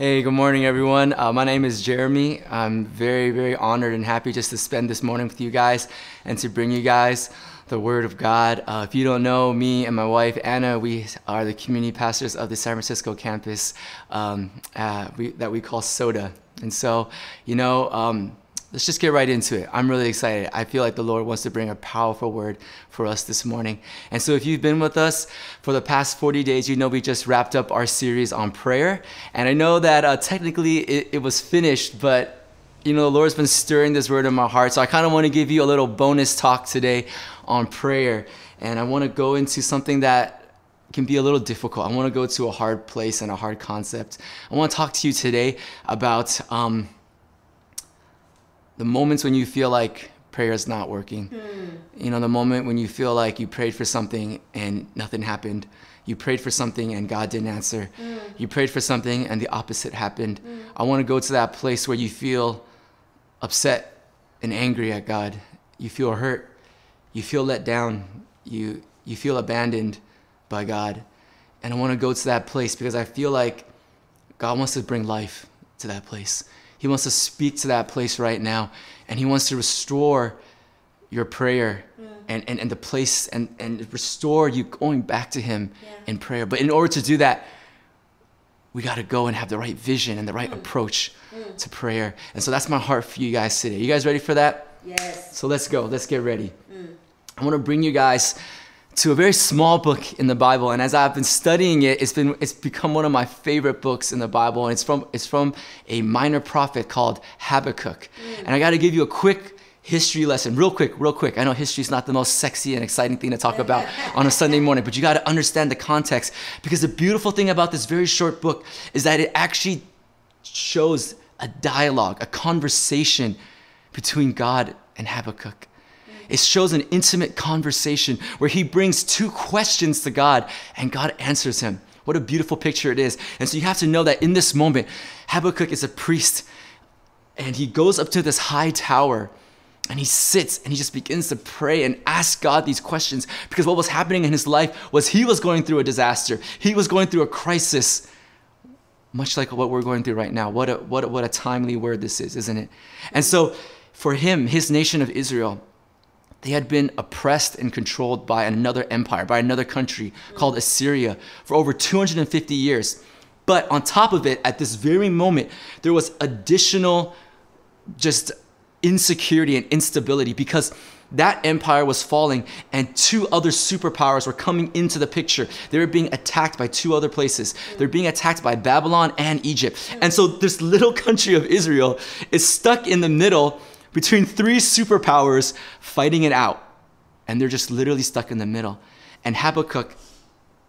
Hey, good morning, everyone. Uh, my name is Jeremy. I'm very, very honored and happy just to spend this morning with you guys and to bring you guys the Word of God. Uh, if you don't know, me and my wife Anna, we are the community pastors of the San Francisco campus um, uh, we, that we call SODA. And so, you know, um, let's just get right into it. I'm really excited. I feel like the Lord wants to bring a powerful word for us this morning. And so, if you've been with us for the past 40 days, you know we just wrapped up our series on prayer. And I know that uh, technically it, it was finished, but you know, the Lord's been stirring this word in my heart. So I kind of want to give you a little bonus talk today on prayer. And I want to go into something that can be a little difficult. I want to go to a hard place and a hard concept. I want to talk to you today about um, the moments when you feel like prayer is not working. Mm. You know, the moment when you feel like you prayed for something and nothing happened. You prayed for something and God didn't answer. Mm. You prayed for something and the opposite happened. Mm. I want to go to that place where you feel upset and angry at God. You feel hurt. You feel let down. You, you feel abandoned by God. And I want to go to that place because I feel like God wants to bring life to that place. He wants to speak to that place right now. And He wants to restore your prayer yeah. and, and, and the place and, and restore you going back to Him yeah. in prayer. But in order to do that, we got to go and have the right vision and the right mm. approach mm. to prayer. And so that's my heart for you guys today. You guys ready for that? Yes. So let's go. Let's get ready. Mm. I want to bring you guys to a very small book in the Bible. And as I've been studying it, it's been it's become one of my favorite books in the Bible. And it's from it's from a minor prophet called Habakkuk. Mm. And I got to give you a quick history lesson, real quick, real quick. I know history is not the most sexy and exciting thing to talk about on a Sunday morning, but you got to understand the context because the beautiful thing about this very short book is that it actually shows a dialogue, a conversation between God and Habakkuk. It shows an intimate conversation where he brings two questions to God and God answers him. What a beautiful picture it is. And so you have to know that in this moment, Habakkuk is a priest and he goes up to this high tower and he sits and he just begins to pray and ask God these questions because what was happening in his life was he was going through a disaster. He was going through a crisis, much like what we're going through right now. What a, what a, what a timely word this is, isn't it? And so for him, his nation of Israel, they had been oppressed and controlled by another empire, by another country called Assyria for over 250 years. But on top of it, at this very moment, there was additional just insecurity and instability because that empire was falling and two other superpowers were coming into the picture. They were being attacked by two other places. They're being attacked by Babylon and Egypt. And so this little country of Israel is stuck in the middle between three superpowers fighting it out. And they're just literally stuck in the middle. And Habakkuk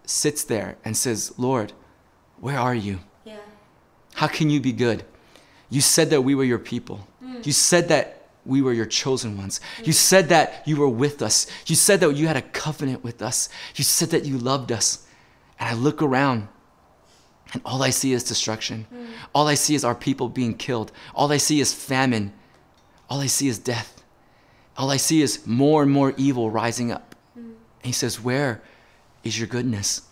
sits there and says, Lord, where are you? Yeah. How can you be good? You said that we were your people. Mm. You said that we were your chosen ones. Mm. You said that you were with us. You said that you had a covenant with us. You said that you loved us. And I look around and all I see is destruction. Mm. All I see is our people being killed. All I see is famine all I see is death. All I see is more and more evil rising up. Mm. And he says, Where is your goodness?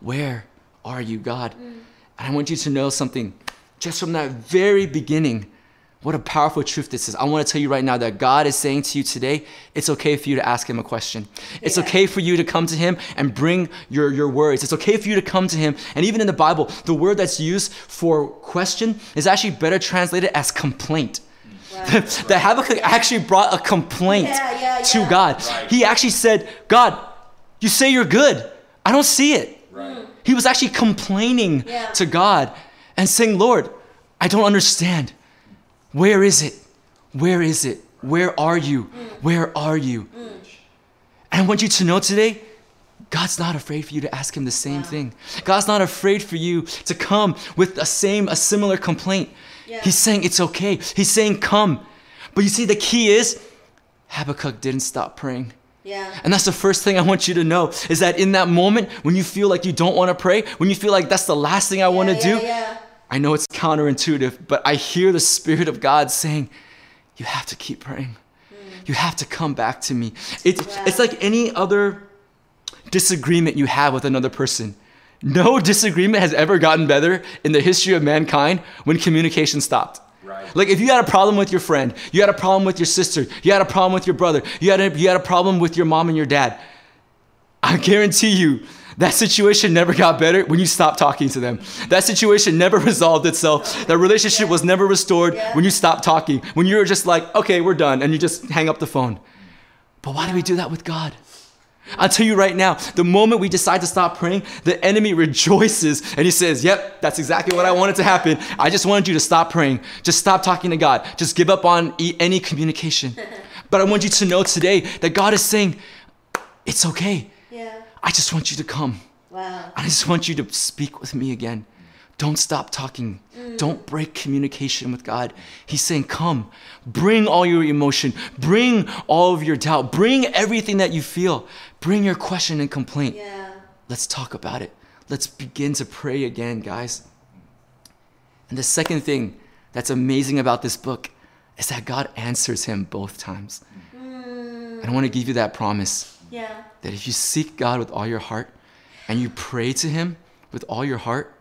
Where are you, God? Mm. And I want you to know something just from that very beginning. What a powerful truth this is. I want to tell you right now that God is saying to you today, it's okay for you to ask Him a question. It's yeah. okay for you to come to Him and bring your, your words. It's okay for you to come to Him. And even in the Bible, the word that's used for question is actually better translated as complaint. The Habakkuk actually brought a complaint yeah, yeah, to God. Right. He actually said, God, you say you're good. I don't see it. Right. He was actually complaining to God and saying, Lord, I don't understand. Where is it? Where is it? Where are you? Mm. Where are you? Mm. And I want you to know today, God's not afraid for you to ask him the same wow. thing. God's not afraid for you to come with the same, a similar complaint. Yeah. He's saying it's okay. He's saying come. But you see, the key is Habakkuk didn't stop praying. Yeah. And that's the first thing I want you to know is that in that moment when you feel like you don't want to pray, when you feel like that's the last thing I yeah, want to yeah, do, yeah. I know it's counterintuitive, but I hear the Spirit of God saying, You have to keep praying. Mm. You have to come back to me. It's, it's like any other disagreement you have with another person. No disagreement has ever gotten better in the history of mankind when communication stopped. Right. Like if you had a problem with your friend, you had a problem with your sister, you had a problem with your brother, you had a, you had a problem with your mom and your dad, I guarantee you that situation never got better when you stopped talking to them. That situation never resolved itself. That relationship was never restored when you stopped talking. When you were just like, okay, we're done, and you just hang up the phone. But why do we do that with God? I'll tell you right now, the moment we decide to stop praying, the enemy rejoices and he says, Yep, that's exactly what I wanted to happen. I just wanted you to stop praying. Just stop talking to God. Just give up on any communication. But I want you to know today that God is saying, It's okay. Yeah. I just want you to come. Wow. I just want you to speak with me again. Don't stop talking. Don't break communication with God. He's saying, Come, bring all your emotion, bring all of your doubt, bring everything that you feel, bring your question and complaint. Yeah. Let's talk about it. Let's begin to pray again, guys. And the second thing that's amazing about this book is that God answers him both times. Mm. And I want to give you that promise Yeah. that if you seek God with all your heart and you pray to Him with all your heart,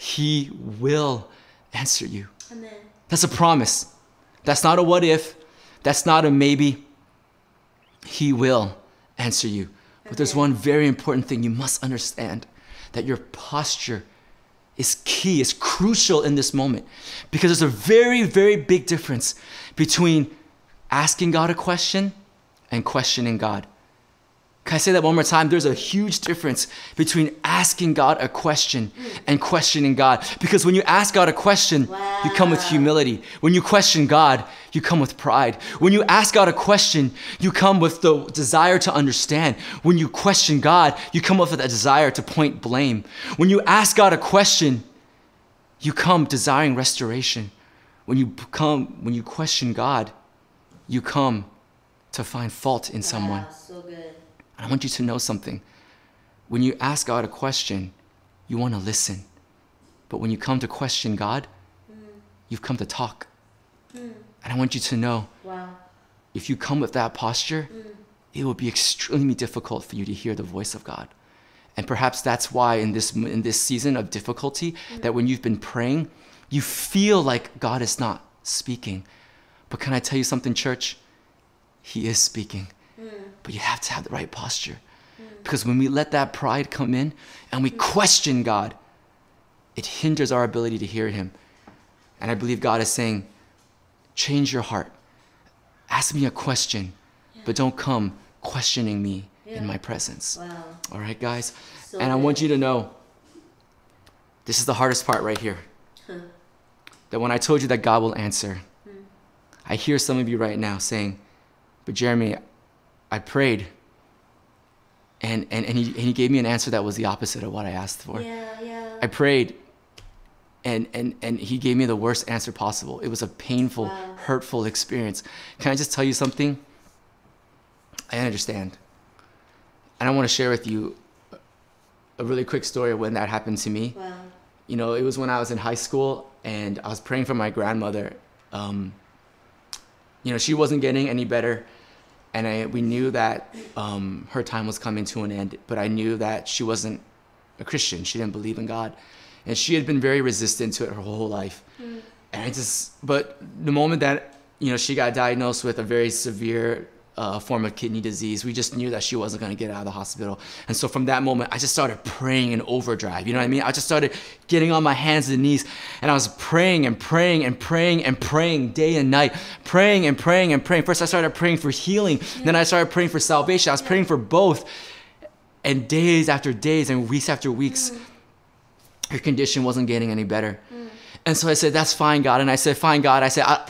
He will answer you. Amen. That's a promise. That's not a what if, that's not a maybe. He will answer you. But there's one very important thing you must understand that your posture is key, is crucial in this moment. Because there's a very, very big difference between asking God a question and questioning God. Can I say that one more time? There's a huge difference between asking God a question and questioning God. Because when you ask God a question, you come with humility. When you question God, you come with pride. When you ask God a question, you come with the desire to understand. When you question God, you come up with a desire to point blame. When you ask God a question, you come desiring restoration. When you come, when you question God, you come to find fault in someone. So. I want you to know something. When you ask God a question, you want to listen. But when you come to question God, you've come to talk. And I want you to know Wow. if you come with that posture, mm. it will be extremely difficult for you to hear the voice of God. And perhaps that's why in this in this season of difficulty mm. that when you've been praying, you feel like God is not speaking. But can I tell you something church? He is speaking. Mm. But you have to have the right posture. Mm. Because when we let that pride come in and we mm. question God, it hinders our ability to hear him. And I believe God is saying, change your heart. Ask me a question, but don't come questioning me Yeah. in my presence. Wow. All right, guys? So and I want you to know this is the hardest part right here. That when I told you that God will answer, hmm. I hear some of you right now saying, But Jeremy, I prayed. And, and, and, he, and he gave me an answer that was the opposite of what I asked for. Yeah, yeah. I prayed, and, and, and he gave me the worst answer possible. It was a painful, Wow. hurtful experience. Can I just tell you something? I understand. And I want to share with you a really quick story of when that happened to me. Wow. You know, it was when I was in high school and I was praying for my grandmother. Um, you know, she wasn't getting any better. And I, we knew that um, her time was coming to an end, but I knew that she wasn't a Christian. She didn't believe in God. And she had been very resistant to it her whole life. And I just, but the moment that, you know, she got diagnosed with a very severe uh, form of kidney disease, we just knew that she wasn't going to get out of the hospital. And so from that moment, I just started praying in overdrive. You know what I mean? I just started getting on my hands and knees and I was praying and praying and praying and praying day and night, praying and praying and praying. First, I started praying for healing. Then I started praying for salvation. I was praying for both. And days after days and weeks after weeks, her condition wasn't getting any better. And so I said, That's fine, God. And I said, Fine, God. I said, I,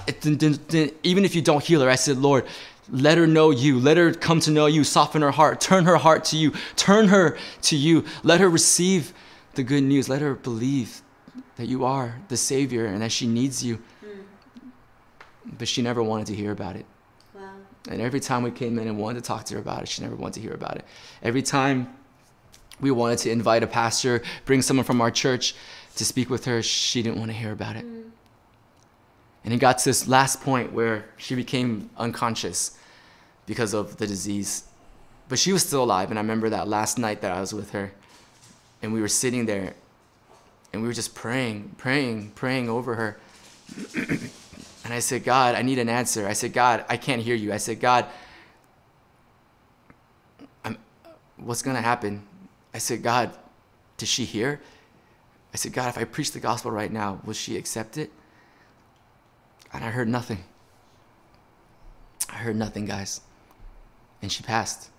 Even if you don't heal her, I said, Lord, let her know you. Let her come to know you. Soften her heart. Turn her heart to you. Turn her to you. Let her receive the good news. Let her believe that you are the Savior and that she needs you. Hmm. But she never wanted to hear about it. Wow. And every time we came in and wanted to talk to her about it, she never wanted to hear about it. Every time we wanted to invite a pastor, bring someone from our church to speak with her, she didn't want to hear about it. Hmm. And it got to this last point where she became unconscious because of the disease. But she was still alive. And I remember that last night that I was with her. and we were sitting there and we were just praying, praying, praying over her. and I said, God, I need an answer. I said, God, I can't hear you. I said, God, I'm, what's going to happen? I said, God, does she hear? I said, God, if I preach the gospel right now, will she accept it? And I heard nothing. I heard nothing, guys. And she passed.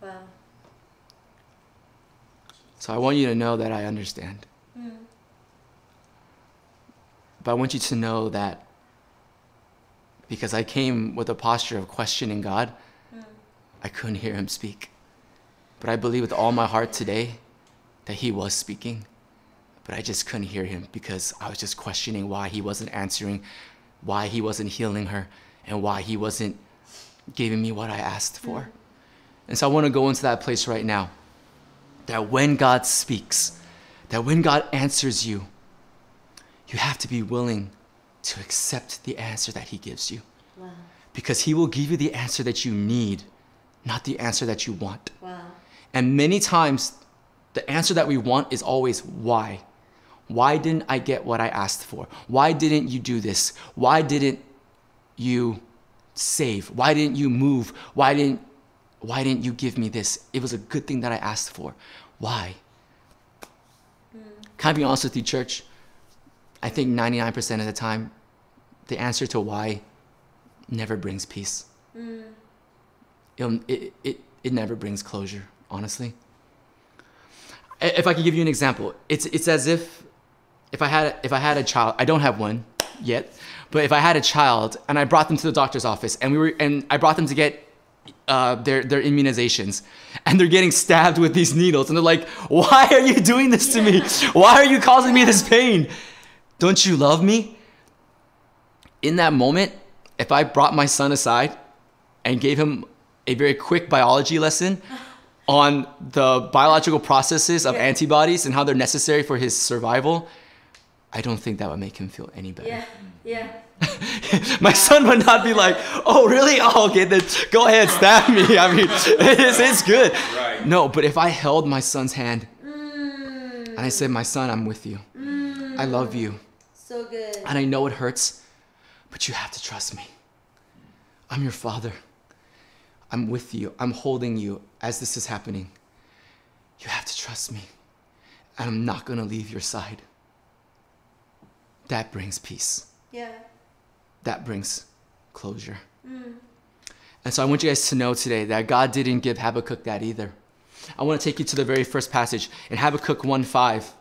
Wow. So I want you to know that I understand. Mm. But I want you to know that because I came with a posture of questioning God, mm. I couldn't hear him speak. But I believe with all my heart today that he was speaking, but I just couldn't hear him because I was just questioning why he wasn't answering, why he wasn't healing her, and why he wasn't giving me what I asked for. Mm. And so I want to go into that place right now that when God speaks, that when God answers you, you have to be willing to accept the answer that He gives you. Wow. Because He will give you the answer that you need, not the answer that you want. Wow. And many times, the answer that we want is always why. Why didn't I get what I asked for? Why didn't you do this? Why didn't you save? Why didn't you move? Why didn't why didn't you give me this? It was a good thing that I asked for. Why? Can I be honest with you, church? I think 99% of the time, the answer to why never brings peace. It'll- It, it, it never brings closure, honestly. If I could give you an example, it's, it's as if if I, had, if I had a child, I don't have one yet, but if I had a child and I brought them to the doctor's office and, we were, and I brought them to get uh, their, their immunizations and they're getting stabbed with these needles and they're like, why are you doing this to me? Why are you causing me this pain? Don't you love me? In that moment, if I brought my son aside and gave him a very quick biology lesson on the biological processes of Yeah. antibodies and how they're necessary for his survival, I don't think that would make him feel any better. Yeah. Yeah. My son would not be like, "Oh, really? Oh, okay, then go ahead, stab me." I mean, it's, it's good. Right. No, but if I held my son's hand Mm. and I said, "My son, I'm with you. I love you, So good. and I know it hurts, but you have to trust me. I'm your father. I'm with you. I'm holding you as this is happening. You have to trust me, and I'm not gonna leave your side." That brings peace. Yeah. That brings closure. Mm. And so I want you guys to know today that God didn't give Habakkuk that either. I want to take you to the very first passage in Habakkuk 1:5.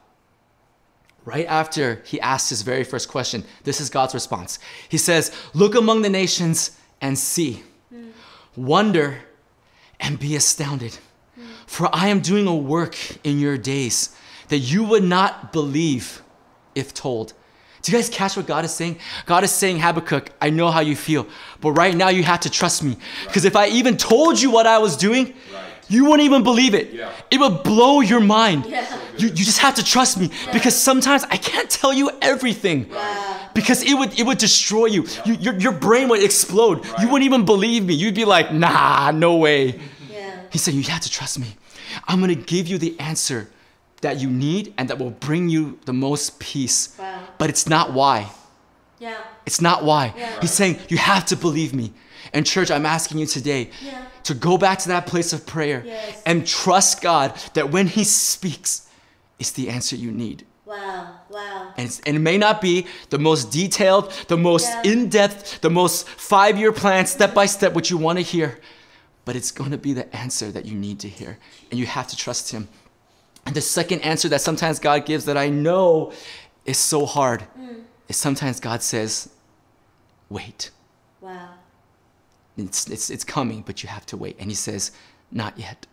Right after he asks his very first question, this is God's response. He says, Look among the nations and see, mm. wonder and be astounded. Mm. For I am doing a work in your days that you would not believe if told. Do you guys catch what God is saying? God is saying, Habakkuk, I know how you feel, but right now you have to trust me. Because if I even told you what I was doing, Right. you wouldn't even believe it. Yeah. It would blow your mind. Yeah. You, you just have to trust me because sometimes I can't tell you everything Wow. because it would it would destroy you. you your, your brain would explode. You wouldn't even believe me. You'd be like, nah, no way. Yeah. He said, You have to trust me. I'm going to give you the answer that you need and that will bring you the most peace. Wow. But it's not why. Yeah. It's not why. Yeah. He's saying, You have to believe me. And, church, I'm asking you today Yeah. to go back to that place of prayer Yes. and trust God that when He speaks, it's the answer you need. Wow. Wow. And, and it may not be the most detailed, the most Yeah. in depth, the most five year plan, step by step, what you want to hear, but it's going to be the answer that you need to hear. And you have to trust Him. And the second answer that sometimes God gives that I know is so hard hmm. is sometimes God says, wait. Wow. It's, it's, it's coming, but you have to wait. And He says, not yet.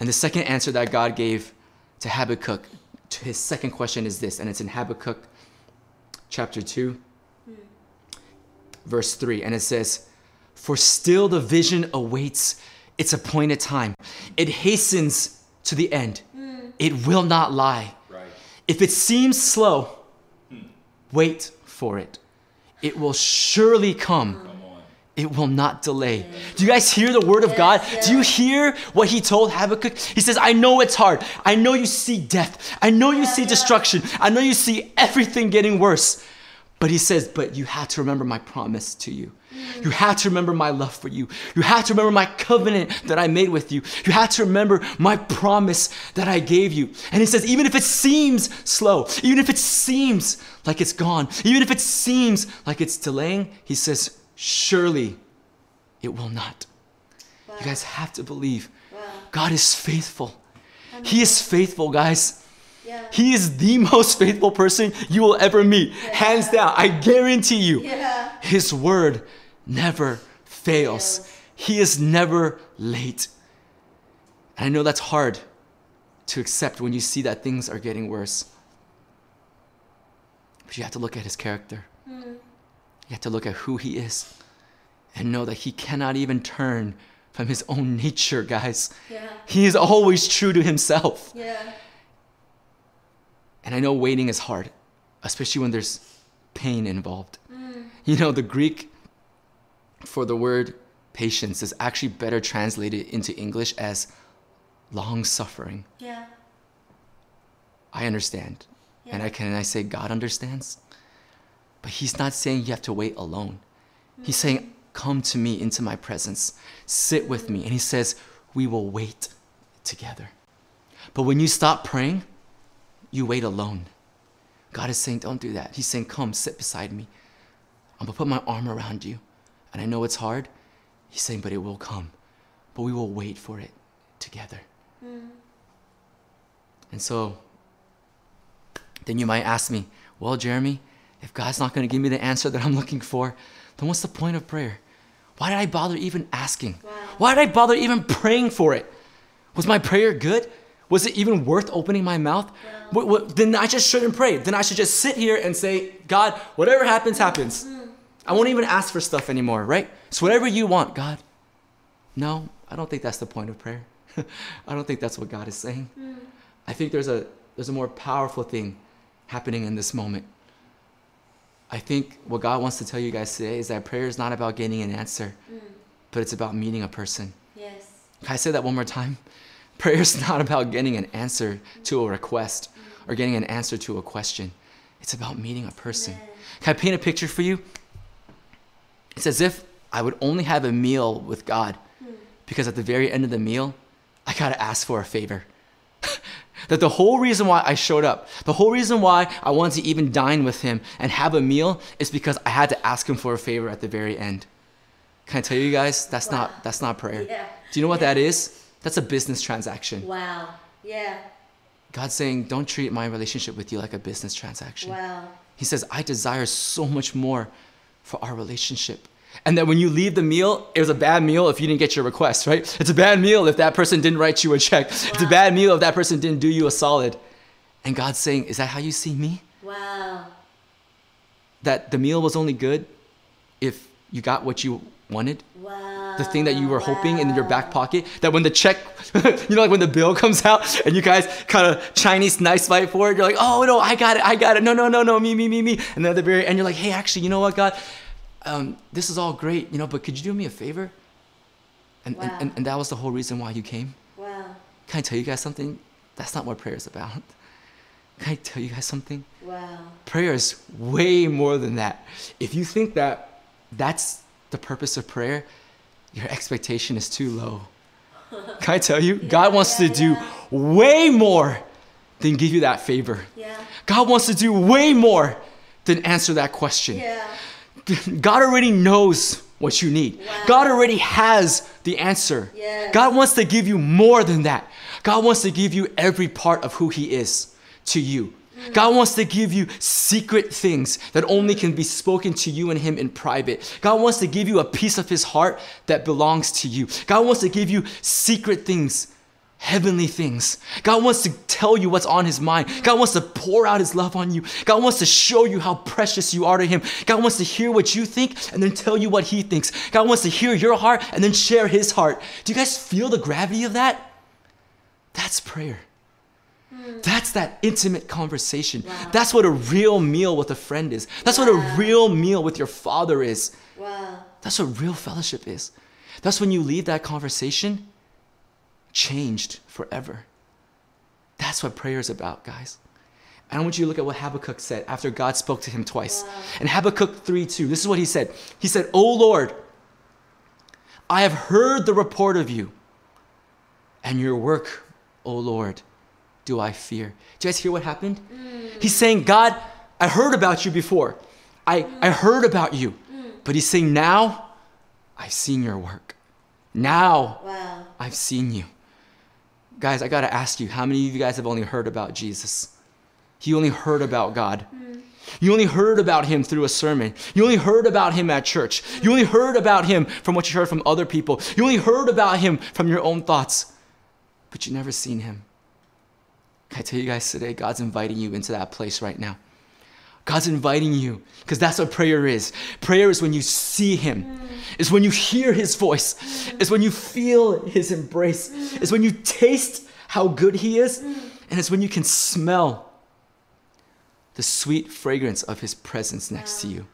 And the second answer that God gave to Habakkuk to his second question is this, and it's in Habakkuk chapter 2, hmm. verse 3. And it says, For still the vision awaits its appointed time, it hastens to the end, it will not lie. Right. If it seems slow, wait for it. It will surely come. Come it will not delay. Do you guys hear the word of Yes, God? yes. Do you hear what he told Habakkuk? He says, I know it's hard. I know you see death. I know you Yeah, see yeah. destruction. I know you see everything getting worse. But he says, But you have to remember my promise to you. You have to remember my love for you. You have to remember my covenant that I made with you. You have to remember my promise that I gave you. And he says, even if it seems slow, even if it seems like it's gone, even if it seems like it's delaying, he says, surely it will not. Wow. You guys have to believe Wow. God is faithful. He is faithful, guys. Yeah. He is the most faithful person you will ever meet. Hands down. I guarantee you. Yeah. His word never fails. He is never late. And I know that's hard to accept when you see that things are getting worse. But you have to look at his character. Mm. You have to look at who he is and know that he cannot even turn from his own nature, guys. Yeah. He is always true to himself. Yeah. And I know waiting is hard, especially when there's pain involved. Mm. You know, the Greek for the word patience is actually better translated into English as long suffering. Yeah. I understand. And I can I say God understands? But he's not saying you have to wait alone. He's saying, Come to me into my presence, sit with me. And he says, We will wait together. But when you stop praying, you wait alone. God is saying, Don't do that. He's saying, Come, sit beside me. I'm gonna put my arm around you. And I know it's hard. He's saying, But it will come. But we will wait for it together. Hmm. And so then you might ask me, well, Jeremy, if God's not going to give me the answer that I'm looking for, then what's the point of prayer? Why did I bother even asking? Wow. Why did I bother even praying for it? Was my prayer good? Was it even worth opening my mouth? What, what, then I just shouldn't pray. Then I should just sit here and say, God, whatever happens, happens. Hmm. I won't even ask for stuff anymore, right? So whatever you want, God. No, I don't think that's the point of prayer. I don't think that's what God is saying. Mm. I think there's a there's a more powerful thing happening in this moment. I think what God wants to tell you guys today is that prayer is not about getting an answer, mm. but it's about meeting a person. Yes. Can I say that one more time? Prayer is not about getting an answer to a request or getting an answer to a question. It's about meeting a person. Can I paint a picture for you? It's as if I would only have a meal with God because at the very end of the meal, I got to ask for a favor. that the whole reason why I showed up, the whole reason why I wanted to even dine with him and have a meal is because I had to ask him for a favor at the very end. Can I tell you guys, that's Wow. not that's not prayer. Yeah. Do you know what Yeah. that is? That's a business transaction. Wow. Yeah. God's saying, don't treat my relationship with you like a business transaction. Wow. He says, I desire so much more for our relationship. And that when you leave the meal, it was a bad meal if you didn't get your request, right? It's a bad meal if that person didn't write you a check. It's a bad meal if that person didn't do you a solid. And God's saying, Is that how you see me? Wow. That the meal was only good if you got what you wanted? Wow. The thing that you were hoping in your back pocket that when the check you know like when the bill comes out and you guys kind of chinese nice fight for it you're like oh no i got it i got it no no no no me me me me and then at the very end you're like hey actually you know what god um, this is all great you know but could you do me a favor and, and, Wow. and, and that was the whole reason why you came Wow. can i tell you guys something that's not what prayer is about can i tell you guys something Wow. prayer is way more than that. If you think that that's the purpose of prayer, your expectation is too low. Can I tell you? God wants yeah, to do yeah. way more than give you that favor. Yeah. God wants to do way more than answer that question. Yeah. God already knows what you need. Wow. God already has the answer. God wants to give you more than that. God wants to give you every part of who He is to you. God wants to give you secret things that only can be spoken to you and Him in private. God wants to give you a piece of His heart that belongs to you. God wants to give you secret things heavenly things. God wants to tell you what's on his mind. God wants to pour out his love on you. God wants to show you how precious you are to him. God wants to hear what you think and then tell you what he thinks. God wants to hear your heart and then share his heart. Do you guys feel the gravity of that? That's prayer. Hmm. That's that intimate conversation. Wow. That's what a real meal with a friend is. Wow. That's what a real meal with your father is. Wow. That's what real fellowship is. That's when you leave that conversation changed forever. That's what prayer is about, guys. And I want you to look at what Habakkuk said after God spoke to him twice. Wow. In Habakkuk 3 2, this is what he said. He said, O Lord, I have heard the report of you, and your work, O Lord, do I fear. Do you guys hear what happened? Mm. He's saying, God, I heard about you before. I, I mm. heard about you. Mm. But he's saying, now I've seen your work. Now Wow. I've seen you. Guys, I got to ask you, how many of you guys have only heard about Jesus? You only heard about God. You only heard about him through a sermon. You only heard about him at church. You only heard about him from what you heard from other people. You only heard about him from your own thoughts, but you never seen him. I tell you guys today, God's inviting you into that place right now. God's inviting you because that's what prayer is. Prayer is when you see Him, is when you hear His voice, is when you feel His embrace, is when you taste how good He is, and it's when you can smell the sweet fragrance of His presence next to you.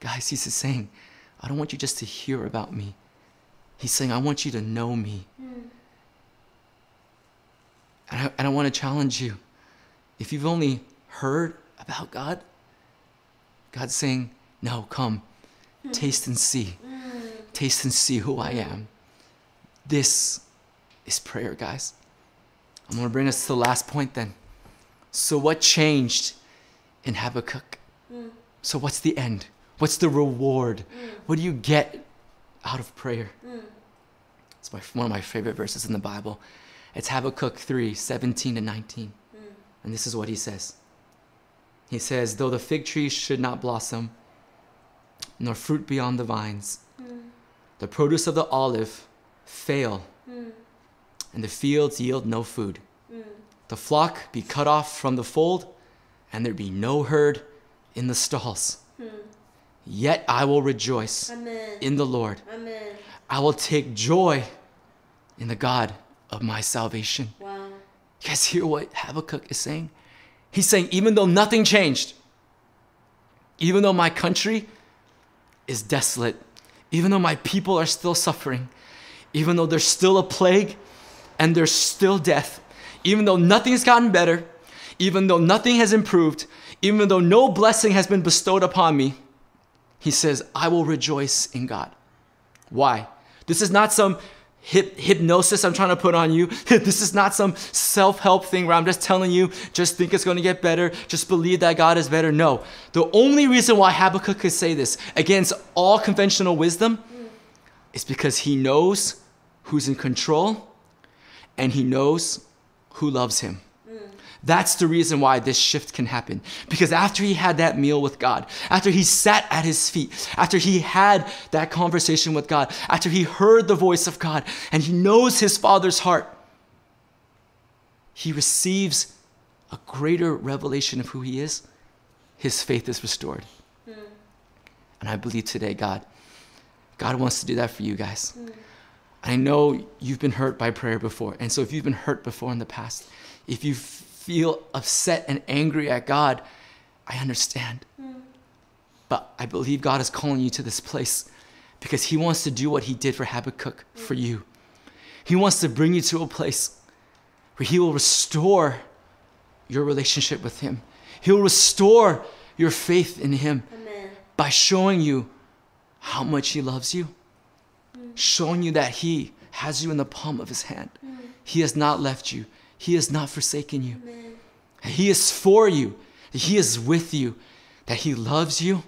Guys, He's saying, I don't want you just to hear about me. He's saying, I want you to know me. And I, and I want to challenge you. If you've only heard about God, God's saying, No, come, mm. taste and see. Mm. Taste and see who I am. This is prayer, guys. I'm going to bring us to the last point then. So, what changed in Habakkuk? Mm. So, what's the end? What's the reward? What do you get out of prayer? It's my, one of my favorite verses in the Bible. It's Habakkuk 3 17 to 19. And this is what he says He says, Though the fig tree should not blossom, nor fruit be on the vines, the produce of the olive fail, and the fields yield no food. The flock be cut off from the fold, and there be no herd in the stalls. Yet I will rejoice Amen. in the Lord. Amen. I will take joy in the God of my salvation. Wow. You guys hear what Habakkuk is saying? He's saying, even though nothing changed, even though my country is desolate, even though my people are still suffering, even though there's still a plague and there's still death, even though nothing's gotten better, even though nothing has improved, even though no blessing has been bestowed upon me, he says, I will rejoice in God. Why? This is not some hip, hypnosis I'm trying to put on you. this is not some self help thing where I'm just telling you, just think it's going to get better, just believe that God is better. No. The only reason why Habakkuk could say this against all conventional wisdom is because he knows who's in control and he knows who loves him. That's the reason why this shift can happen. Because after he had that meal with God, after he sat at his feet, after he had that conversation with God, after he heard the voice of God and he knows his father's heart, he receives a greater revelation of who he is. His faith is restored. Hmm. And I believe today, God, God wants to do that for you guys. Hmm. I know you've been hurt by prayer before. And so if you've been hurt before in the past, if you feel upset and angry at God, I understand. But I believe God is calling you to this place because He wants to do what He did for Habakkuk for you. He wants to bring you to a place where He will restore your relationship with Him. He'll restore your faith in Him Amen. by showing you how much He loves you, showing you that He has you in the palm of His hand. Mm. He has not left you, He has not forsaken you. Amen. He is for you, He is with you, that He loves you,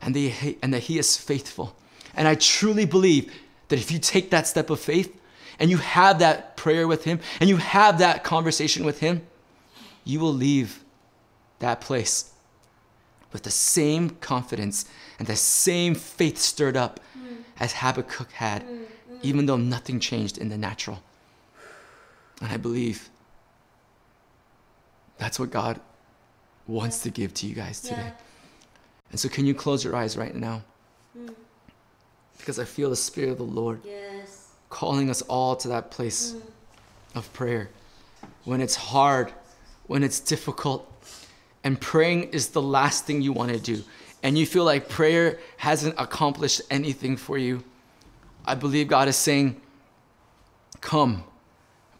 and and that he is faithful. And I truly believe that if you take that step of faith and you have that prayer with Him and you have that conversation with Him, you will leave that place with the same confidence and the same faith stirred up mm. as Habakkuk had, mm, mm. even though nothing changed in the natural. And I believe that's what God wants to give to you guys today. Yeah. And so, can you close your eyes right now? Hmm. Because I feel the Spirit of the Lord Yes. calling us all to that place hmm. of prayer when it's hard, when it's difficult. And praying is the last thing you want to do. and you feel like prayer hasn't accomplished anything for you, I believe God is saying, Come,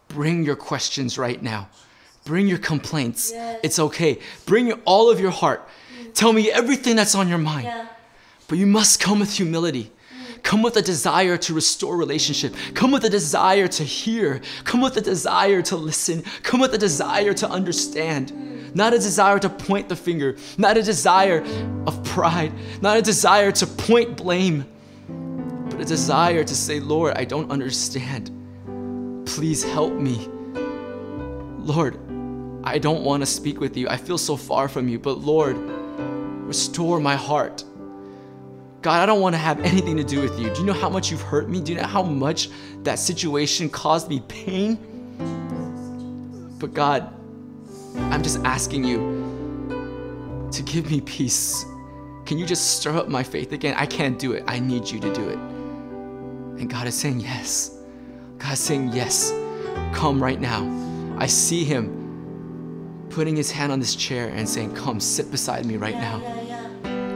bring your questions right now. Bring your complaints. Yes. It's okay. Bring your, all of your heart. Tell me everything that's on your mind. Yeah. But you must come with humility. Come with a desire to restore relationship. Come with a desire to hear. Come with a desire to listen. Come with a desire to understand. Not a desire to point the finger. Not a desire of pride. Not a desire to point blame. But a desire to say, Lord, I don't understand. Please help me. Lord, I don't want to speak with you. I feel so far from you. But Lord, restore my heart. God, I don't want to have anything to do with you. Do you know how much you've hurt me? Do you know how much that situation caused me pain? But God, I'm just asking you to give me peace. Can you just stir up my faith again? I can't do it. I need you to do it. And God is saying yes. God is saying yes. Come right now. I see him putting his hand on this chair and saying, Come, sit beside me right now.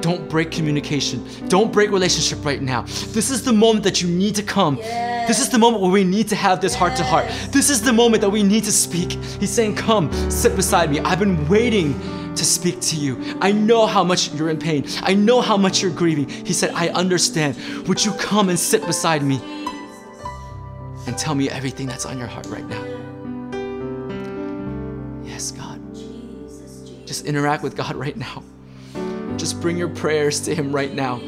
Don't break communication. Don't break relationship right now. This is the moment that you need to come. This is the moment where we need to have this heart to heart. This is the moment that we need to speak. He's saying, Come, sit beside me. I've been waiting to speak to you. I know how much you're in pain. I know how much you're grieving. He said, I understand. Would you come and sit beside me and tell me everything that's on your heart right now? Just interact with God right now. Just bring your prayers to Him right now.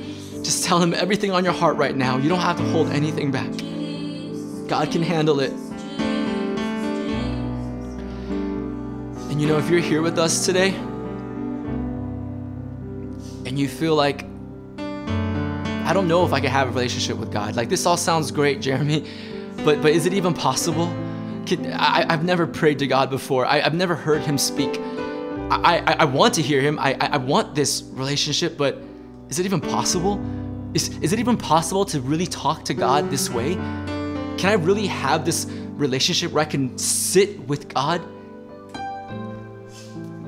Just tell Him everything on your heart right now. You don't have to hold anything back. God can handle it. And you know, if you're here with us today and you feel like, I don't know if I can have a relationship with God. Like, this all sounds great, Jeremy, but, but is it even possible? Can, I, I've never prayed to God before, I, I've never heard Him speak. I, I, I want to hear Him, I, I I want this relationship, but is it even possible? Is, is it even possible to really talk to God this way? Can I really have this relationship where I can sit with God?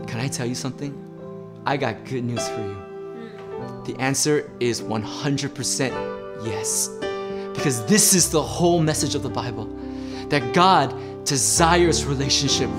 Can I tell you something? I got good news for you. The answer is 100% yes. Because this is the whole message of the Bible that God desires relationship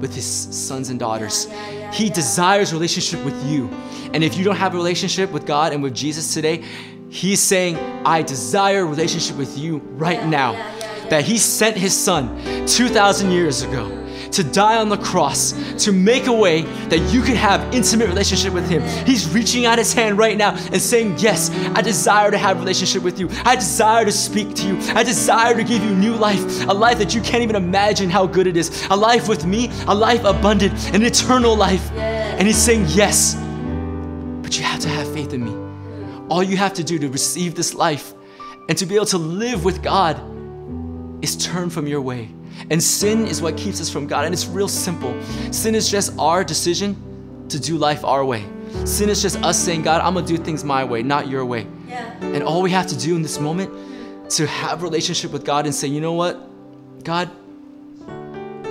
with his sons and daughters. He desires relationship with you. And if you don't have a relationship with God and with Jesus today, he's saying, I desire a relationship with you right Yeah, now. yeah, yeah. That he sent his son 2,000 years ago to die on the cross to make a way that you could have intimate relationship with him. He's reaching out his hand right now and saying, "Yes, I desire to have relationship with you. I desire to speak to you. I desire to give you new life, a life that you can't even imagine how good it is. A life with me, a life abundant, an eternal life." And he's saying, "Yes, but you have to have faith in me. All you have to do to receive this life and to be able to live with God is turn from your way. And sin is what keeps us from God. And it's real simple. Sin is just our decision to do life our way. Sin is just us saying, God, I'm gonna do things my way, not your way. Yeah. And all we have to do in this moment to have relationship with God and say, you know what? God,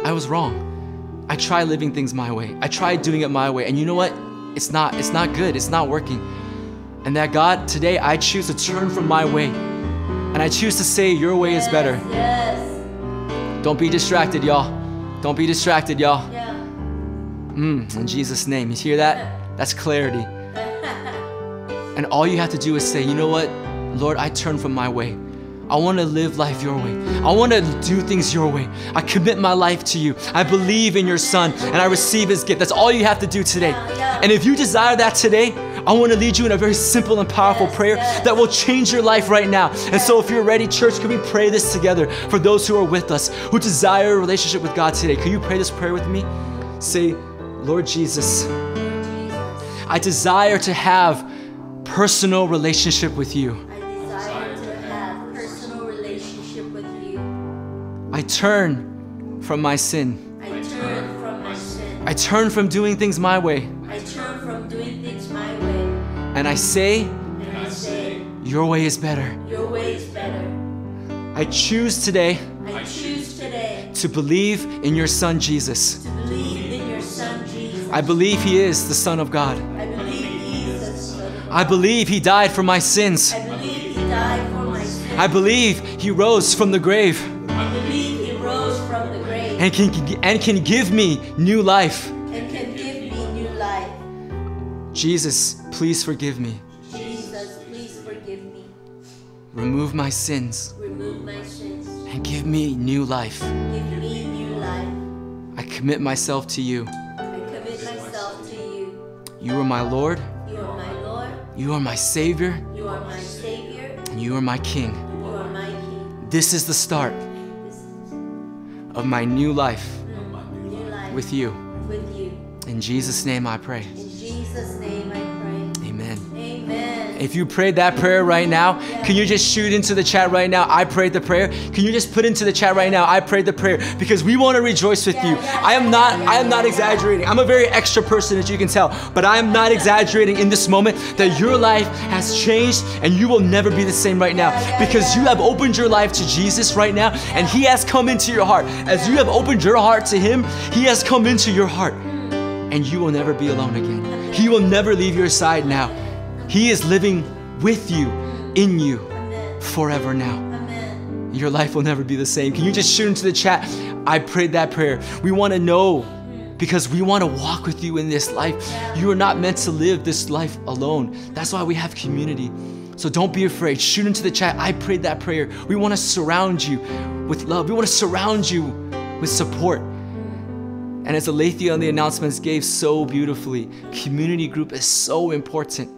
I was wrong. I tried living things my way. I tried doing it my way. And you know what? It's not it's not good. It's not working. And that God, today I choose to turn from my way. And I choose to say your way is better. Yes. Don't be distracted, y'all. Don't be distracted, y'all. Yeah. Mm, in Jesus' name. You hear that? That's clarity. And all you have to do is say, you know what? Lord, I turn from my way. I want to live life your way. I want to do things your way. I commit my life to you. I believe in your son and I receive his gift. That's all you have to do today. And if you desire that today, I want to lead you in a very simple and powerful Yes, prayer yes. that will change your life right now. And so if you're ready, church, can we pray this together for those who are with us, who desire a relationship with God today? Can you pray this prayer with me? Say, Lord Jesus, I desire to have personal relationship with you. I desire to have personal relationship with you. I turn from my sin. I turn from my sin. I turn from doing things my way. And I say, And I say, Your way is better. your way is better. I choose today I choose today to believe in your Son Jesus. to believe in your son Jesus. I believe He is the Son of God. I believe he is the Son of I believe he died for my sins. I believe he died for my sins. I believe he rose from the grave I believe he rose from the grave and can, and can give me new life. Jesus, please forgive me. Jesus, please forgive me. Remove my sins Remove my sins. and give me new life. Give me new life. I commit myself to you. I commit myself to you. You are my Lord, You are my Lord. you are my Savior, You are my Savior. and you are my King. You are my King. This is the start of my new life new life with you. with you. In Jesus' name I pray. Jesus' name I pray. Amen. Amen. If you prayed that prayer right now, can you just shoot into the chat right now? I prayed the prayer. Can you just put into the chat right now? I prayed the prayer because we want to rejoice with you. I am not I am not exaggerating. I'm a very extra person as you can tell, but I am not exaggerating in this moment that your life has changed and you will never be the same right now because you have opened your life to Jesus right now and he has come into your heart. As you have opened your heart to him, he has come into your heart hmm. and you will never be alone again. He will never leave your side now. He is living with you, in you, forever now. Your life will never be the same. Can you just shoot into the chat? I prayed that prayer. We want to know because we want to walk with you in this life. You are not meant to live this life alone. That's why we have community. So don't be afraid. Shoot into the chat. I prayed that prayer. We want to surround you with love. We want to surround you with support. And as Alethea on the announcements gave so beautifully, community group is so important.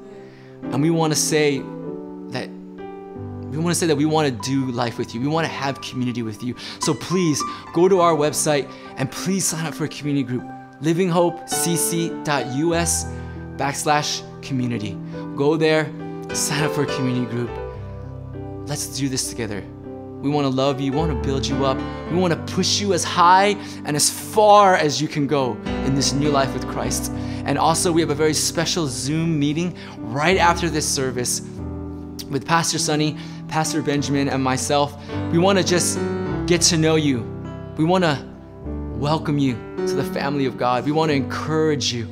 And we want to say that we want to say that we want to do life with you. We want to have community with you. So please go to our website and please sign up for a community group. livinghopecc.us backslash community. Go there, sign up for a community group. Let's do this together. We want to love you. We want to build you up. We want to push you as high and as far as you can go in this new life with Christ. And also, we have a very special Zoom meeting right after this service with Pastor Sonny, Pastor Benjamin, and myself. We want to just get to know you. We want to welcome you to the family of God. We want to encourage you.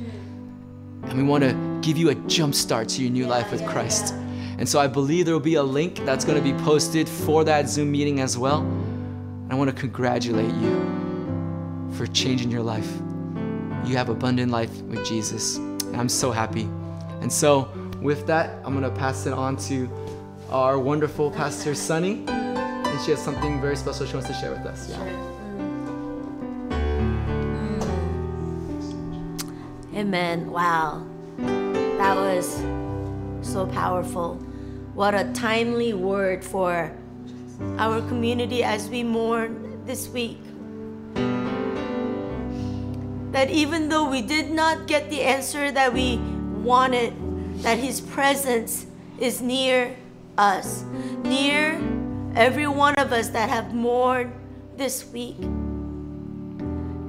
And we want to give you a jump start to your new life with Christ. And so I believe there will be a link that's going to be posted for that Zoom meeting as well. I want to congratulate you for changing your life. You have abundant life with Jesus. And I'm so happy. And so with that, I'm going to pass it on to our wonderful Pastor Sunny. And she has something very special she wants to share with us. Yeah. Amen. Wow. That was so powerful. What a timely word for our community as we mourn this week. That even though we did not get the answer that we wanted, that His presence is near us, near every one of us that have mourned this week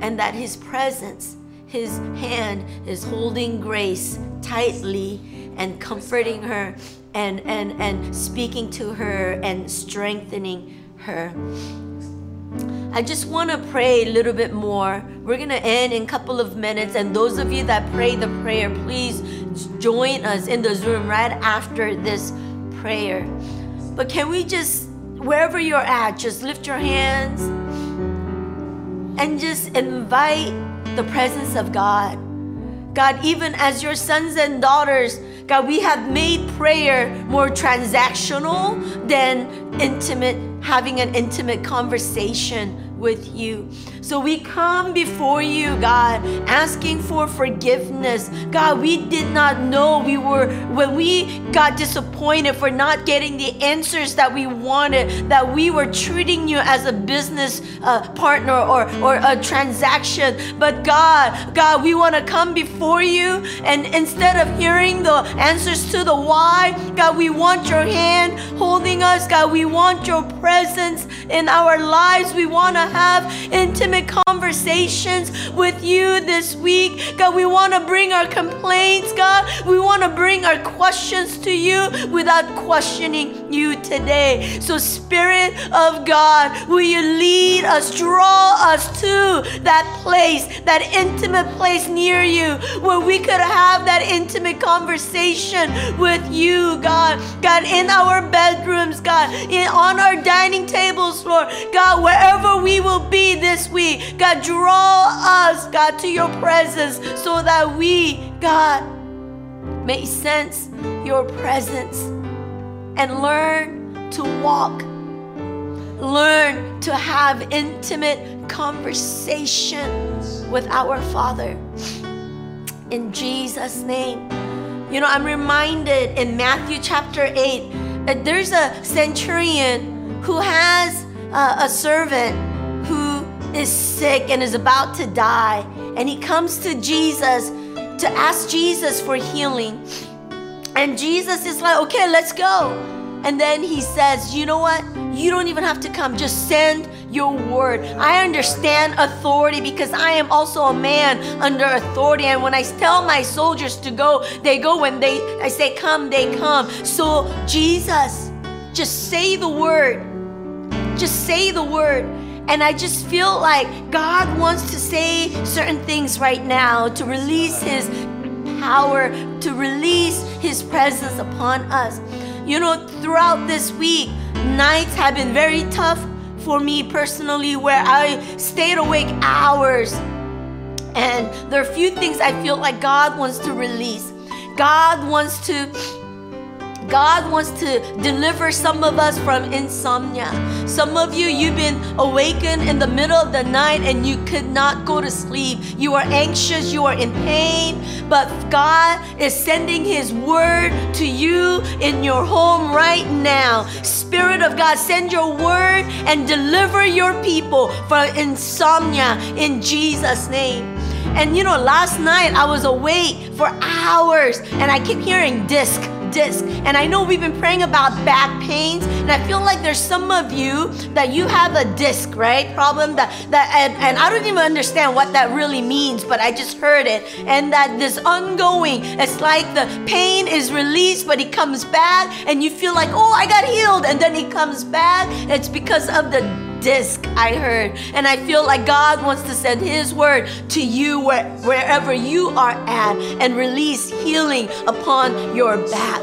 and that his presence, his hand is holding grace tightly and comforting her and, and, and speaking to her and strengthening her. I just want to pray a little bit more. We're going to end in a couple of minutes. And those of you that pray the prayer, please join us in the Zoom right after this prayer. But can we just, wherever you're at, just lift your hands and just invite the presence of God. God, even as your sons and daughters, God, we have made prayer more transactional than intimate, having an intimate conversation with you. So we come before you, God, asking for forgiveness. God, we did not know we were, when we got disappointed for not getting the answers that we wanted, that we were treating you as a business uh, partner or, or a transaction. But God, God, we want to come before you and instead of hearing the answers to the why, God, we want your hand holding us. God, we want your presence in our lives. We want to have intimate conversations with you this week. God, we want to bring our complaints, God. We want to bring our questions to you without questioning you today. So, Spirit of God, will you lead us, draw us to that place, that intimate place near you where we could have that intimate conversation with you, God. God, in our bedrooms, God, in, on our dining tables, Lord. God, wherever we will be this week, God, draw us, God, to your presence so that we, God, may sense your presence and learn to walk. Learn to have intimate conversation with our Father. In Jesus' name. You know, I'm reminded in Matthew chapter 8 that there's a centurion who has a servant who is sick and is about to die. And he comes to Jesus to ask Jesus for healing. And Jesus is like, okay, let's go. And then he says, you know what? You don't even have to come. Just send your word. I understand authority because I am also a man under authority. And when I tell my soldiers to go, they go. When they I say come, they come. So Jesus, just say the word. Just say the word. And I just feel like God wants to say certain things right now to release His power, to release His presence upon us. You know, throughout this week, nights have been very tough for me personally where I stayed awake hours. And there are a few things I feel like God wants to release. God wants to God wants to deliver some of us from insomnia. Some of you, you've been awakened in the middle of the night and you could not go to sleep. You are anxious, you are in pain, but God is sending His word to you in your home right now. Spirit of God, send your word and deliver your people from insomnia in Jesus' name. And you know, last night I was awake for hours and I kept hearing disc disc. And I know we've been praying about back pains, and I feel like there's some of you that you have a disc, right? Problem that that and, and I don't even understand what that really means, but I just heard it. And that this ongoing, it's like the pain is released, but it comes back, and you feel like, oh, I got healed, and then it comes back. It's because of the disc I heard. And I feel like God wants to send His word to you where, wherever you are at and release healing upon your back.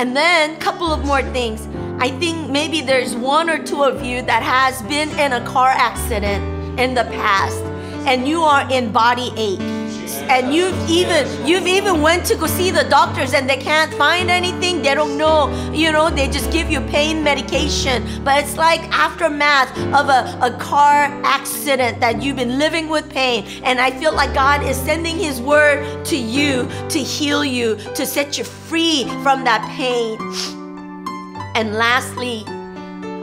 And then, a couple of more things. I think maybe there's one or two of you that has been in a car accident in the past and you are in body ache and you've even you've even went to go see the doctors and they can't find anything. They don't know you know they just give you pain medication. But it's like aftermath of a, a car accident that you've been living with pain. And i feel like god is sending his word to you to heal you to set you free from that pain. And lastly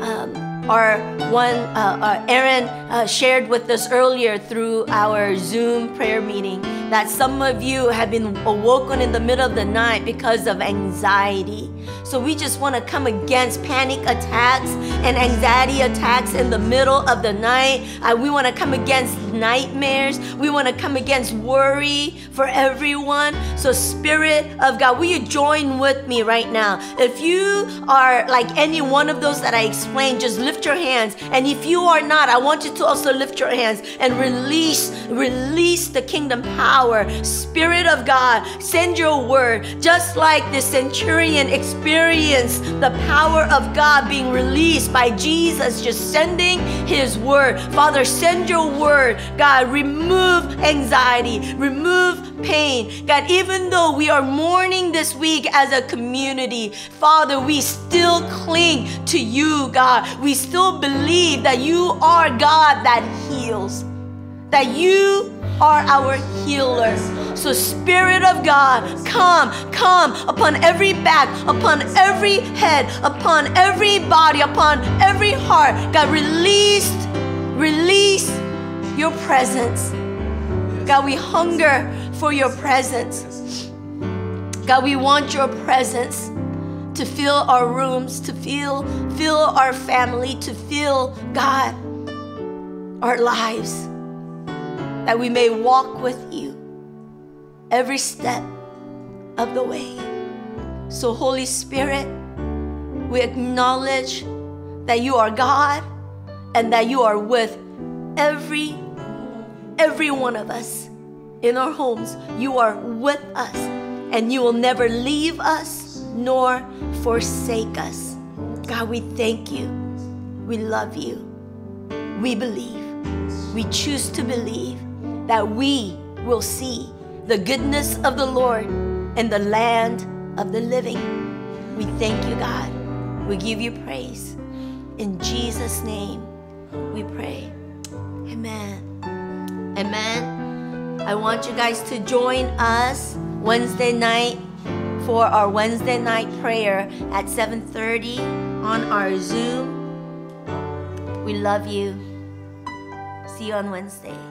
um, our one uh, uh, aaron uh, shared with us earlier through our zoom prayer meeting that some of you have been awoken in the middle of the night because of anxiety. So we just want to come against panic attacks and anxiety attacks in the middle of the night. Uh, we want to come against nightmares. We want to come against worry for everyone. So, Spirit of God, will you join with me right now? If you are like any one of those that I explained, just lift your hands. And if you are not, I want you to also lift your hands and release, release the kingdom power power. Spirit of God, send your word. Just like the centurion experienced the power of God being released by Jesus just sending his word. Father, send your word. God, remove anxiety, remove pain. God, even though we are mourning this week as a community, Father, we still cling to you, God. We still believe that you are God that heals, that you are our healer. So, Spirit of God, come, come upon every back, upon every head, upon every body, upon every heart. God, release, release your presence. God, we hunger for your presence. God, we want your presence to fill our rooms, to fill, fill our family, to fill, God, our lives that we may walk with you every step of the way. So, Holy Spirit, we acknowledge that you are God and that you are with every every one of us in our homes. You are with us and you will never leave us nor forsake us. God, we thank you. We love you. We believe. We choose to believe that we will see the goodness of the Lord in the land of the living. We thank you, God. We give you praise. In Jesus' name, we pray. Amen. Amen. I want you guys to join us Wednesday night for our Wednesday night prayer at 7:30 on our Zoom. We love you. See you on Wednesday.